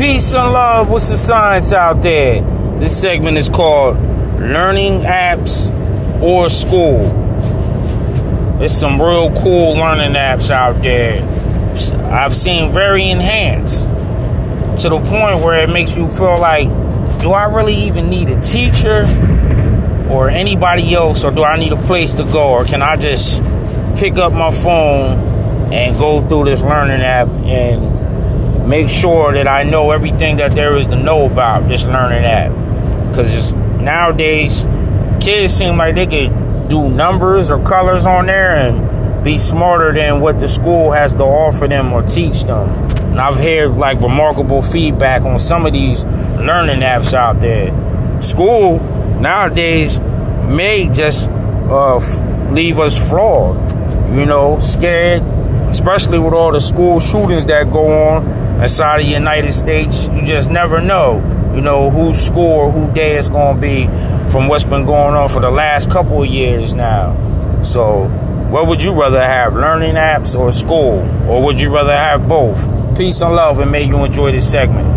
Peace and love. What's the science out there? This segment is called Learning Apps or School. There's some real cool learning apps out there. I've seen very enhanced to the point where it makes you feel like, do I really even need a teacher or anybody else, or do I need a place to go, or can I just pick up my phone and go through this learning app and make sure that I know everything that there is to know about this learning app? Because nowadays, kids seem like they could do numbers or colors on there and be smarter than what the school has to offer them or teach them. And I've heard like remarkable feedback on some of these learning apps out there. School nowadays may just uh, leave us flawed, you know, scared, especially with all the school shootings that go on inside the United States. You just never know you know, whose score, who day it's going to be from what's been going on for the last couple of years now. So, what would you rather have, learning apps or school? Or would you rather have both? Peace and love, and may you enjoy this segment.